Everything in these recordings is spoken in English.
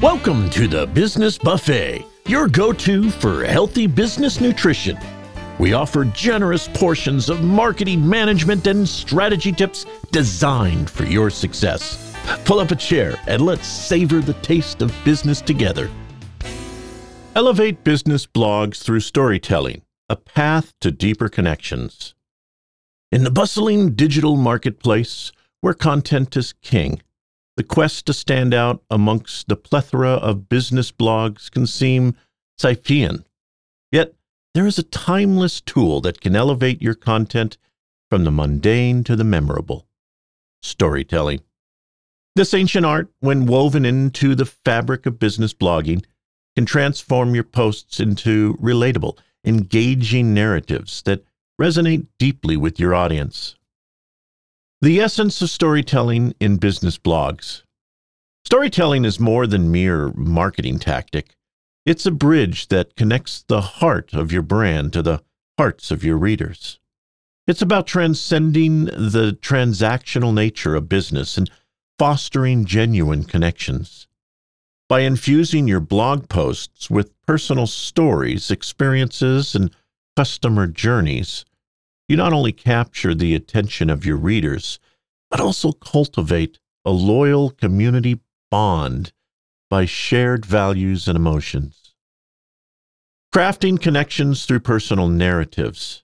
Welcome to the Business Buffet, your go to for healthy business nutrition. We offer generous portions of marketing management and strategy tips designed for your success. Pull up a chair and let's savor the taste of business together. Elevate business blogs through storytelling, a path to deeper connections. In the bustling digital marketplace, where content is king, the quest to stand out amongst the plethora of business blogs can seem Sisyphean. Yet, there is a timeless tool that can elevate your content from the mundane to the memorable storytelling. This ancient art, when woven into the fabric of business blogging, can transform your posts into relatable, engaging narratives that resonate deeply with your audience. The essence of storytelling in business blogs. Storytelling is more than mere marketing tactic. It's a bridge that connects the heart of your brand to the hearts of your readers. It's about transcending the transactional nature of business and fostering genuine connections. By infusing your blog posts with personal stories, experiences, and customer journeys, you not only capture the attention of your readers, but also cultivate a loyal community bond by shared values and emotions. Crafting connections through personal narratives.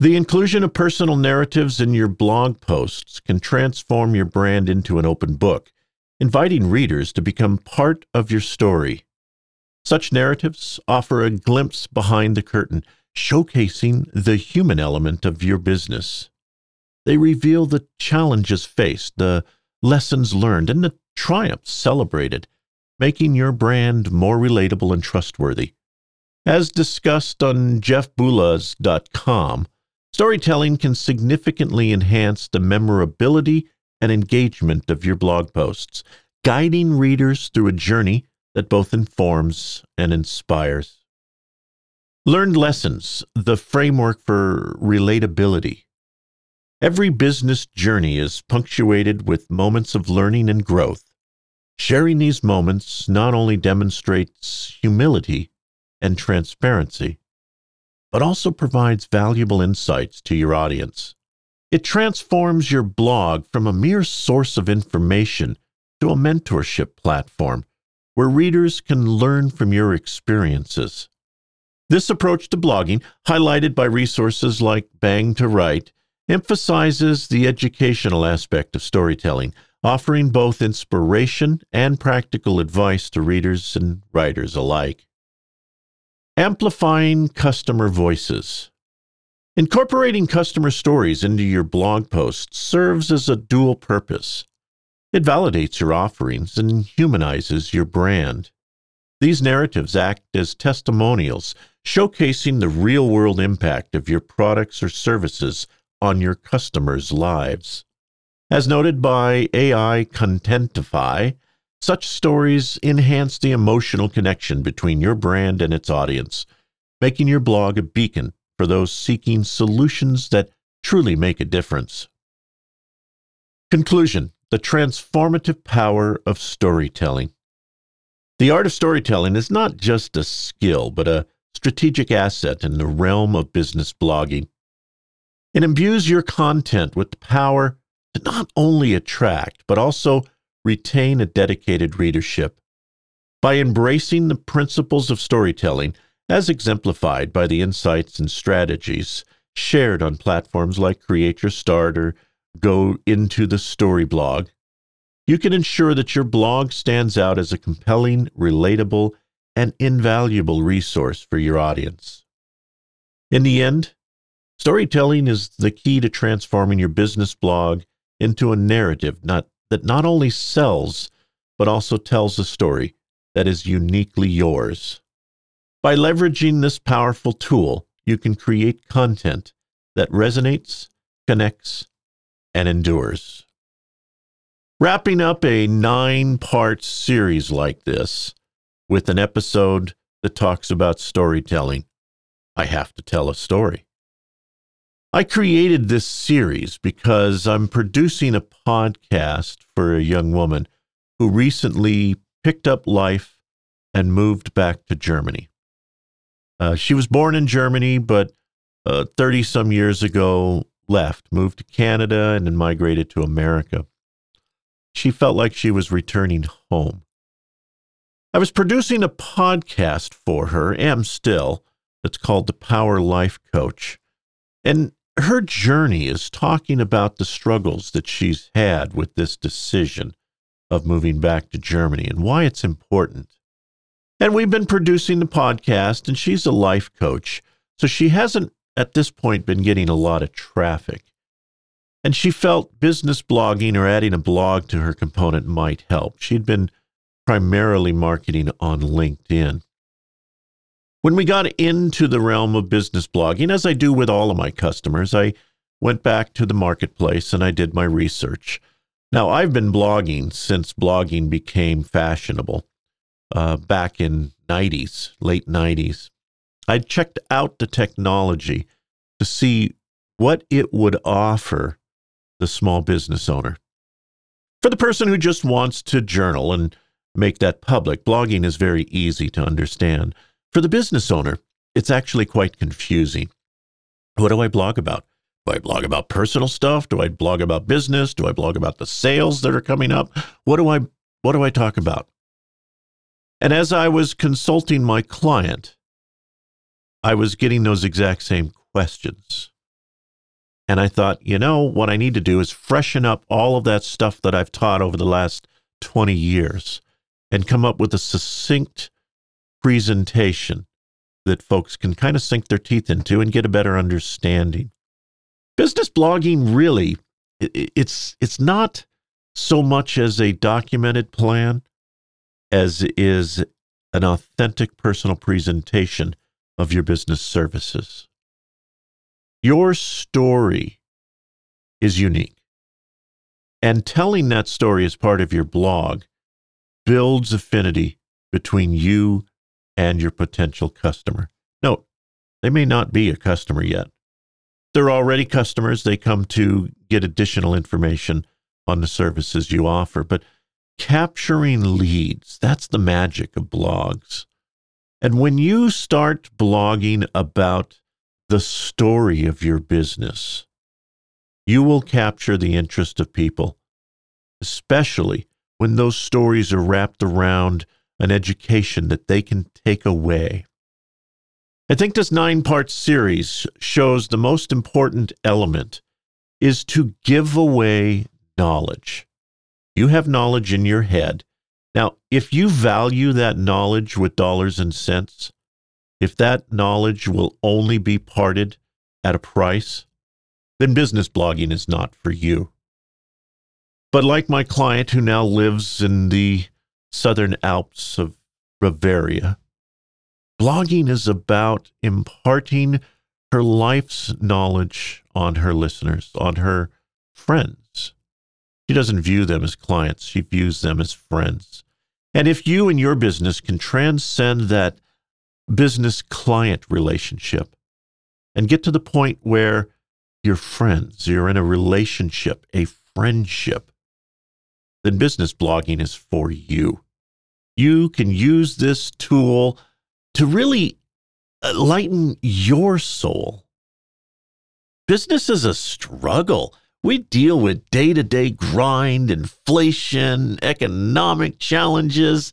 The inclusion of personal narratives in your blog posts can transform your brand into an open book, inviting readers to become part of your story. Such narratives offer a glimpse behind the curtain showcasing the human element of your business. They reveal the challenges faced, the lessons learned, and the triumphs celebrated, making your brand more relatable and trustworthy. As discussed on jeffbullas.com, storytelling can significantly enhance the memorability and engagement of your blog posts, guiding readers through a journey that both informs and inspires. Learned lessons, the framework for relatability. Every business journey is punctuated with moments of learning and growth. Sharing these moments not only demonstrates humility and transparency, but also provides valuable insights to your audience. It transforms your blog from a mere source of information to a mentorship platform where readers can learn from your experiences. This approach to blogging, highlighted by resources like Bang to Write, emphasizes the educational aspect of storytelling, offering both inspiration and practical advice to readers and writers alike. Amplifying customer voices. Incorporating customer stories into your blog posts serves as a dual purpose. It validates your offerings and humanizes your brand. These narratives act as testimonials, showcasing the real world impact of your products or services on your customers' lives. As noted by AI Contentify, such stories enhance the emotional connection between your brand and its audience, making your blog a beacon for those seeking solutions that truly make a difference. Conclusion The transformative power of storytelling. The art of storytelling is not just a skill, but a strategic asset in the realm of business blogging. It imbues your content with the power to not only attract, but also retain a dedicated readership. By embracing the principles of storytelling, as exemplified by the insights and strategies shared on platforms like Create Your Start or Go into the Story blog, you can ensure that your blog stands out as a compelling, relatable, and invaluable resource for your audience. In the end, storytelling is the key to transforming your business blog into a narrative not, that not only sells, but also tells a story that is uniquely yours. By leveraging this powerful tool, you can create content that resonates, connects, and endures. Wrapping up a nine part series like this with an episode that talks about storytelling, I have to tell a story. I created this series because I'm producing a podcast for a young woman who recently picked up life and moved back to Germany. Uh, she was born in Germany, but 30 uh, some years ago left, moved to Canada, and then migrated to America. She felt like she was returning home. I was producing a podcast for her, am still. It's called The Power Life Coach. And her journey is talking about the struggles that she's had with this decision of moving back to Germany and why it's important. And we've been producing the podcast, and she's a life coach. So she hasn't, at this point, been getting a lot of traffic. And she felt business blogging or adding a blog to her component might help. She'd been primarily marketing on LinkedIn. When we got into the realm of business blogging, as I do with all of my customers, I went back to the marketplace and I did my research. Now, I've been blogging since blogging became fashionable uh, back in 90s, late 90s. I checked out the technology to see what it would offer the small business owner. For the person who just wants to journal and make that public, blogging is very easy to understand. For the business owner, it's actually quite confusing. What do I blog about? Do I blog about personal stuff? Do I blog about business? Do I blog about the sales that are coming up? What do I what do I talk about? And as I was consulting my client, I was getting those exact same questions. And I thought, you know, what I need to do is freshen up all of that stuff that I've taught over the last 20 years and come up with a succinct presentation that folks can kind of sink their teeth into and get a better understanding. Business blogging really it's it's not so much as a documented plan as is an authentic personal presentation of your business services. Your story is unique. And telling that story as part of your blog builds affinity between you and your potential customer. Note, they may not be a customer yet. They're already customers. They come to get additional information on the services you offer. But capturing leads, that's the magic of blogs. And when you start blogging about the story of your business, you will capture the interest of people, especially when those stories are wrapped around an education that they can take away. I think this nine part series shows the most important element is to give away knowledge. You have knowledge in your head. Now, if you value that knowledge with dollars and cents, if that knowledge will only be parted at a price, then business blogging is not for you. But like my client who now lives in the southern Alps of Bavaria. Blogging is about imparting her life's knowledge on her listeners, on her friends. She doesn't view them as clients, she views them as friends. And if you and your business can transcend that business client relationship and get to the point where you're friends, you're in a relationship, a friendship, then business blogging is for you. You can use this tool to really uh, lighten your soul. Business is a struggle. We deal with day to day grind, inflation, economic challenges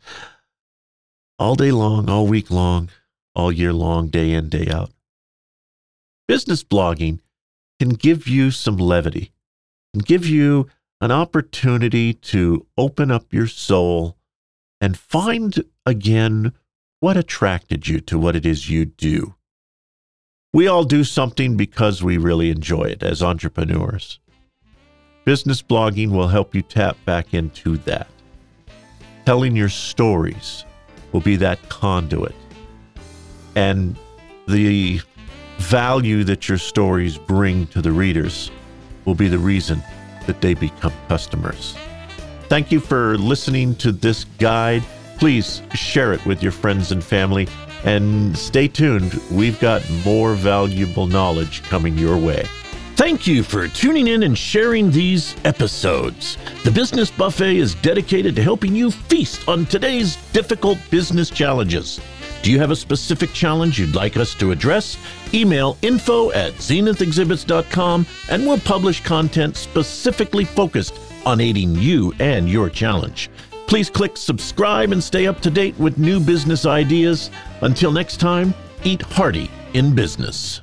all day long, all week long, all year long, day in, day out. Business blogging can give you some levity, can give you an opportunity to open up your soul and find again what attracted you to what it is you do. We all do something because we really enjoy it as entrepreneurs. Business blogging will help you tap back into that. Telling your stories will be that conduit. And the value that your stories bring to the readers will be the reason that they become customers. Thank you for listening to this guide. Please share it with your friends and family and stay tuned. We've got more valuable knowledge coming your way. Thank you for tuning in and sharing these episodes. The Business Buffet is dedicated to helping you feast on today's difficult business challenges. Do you have a specific challenge you'd like us to address? Email info at zenithexhibits.com and we'll publish content specifically focused on aiding you and your challenge. Please click subscribe and stay up to date with new business ideas. Until next time, eat hearty in business.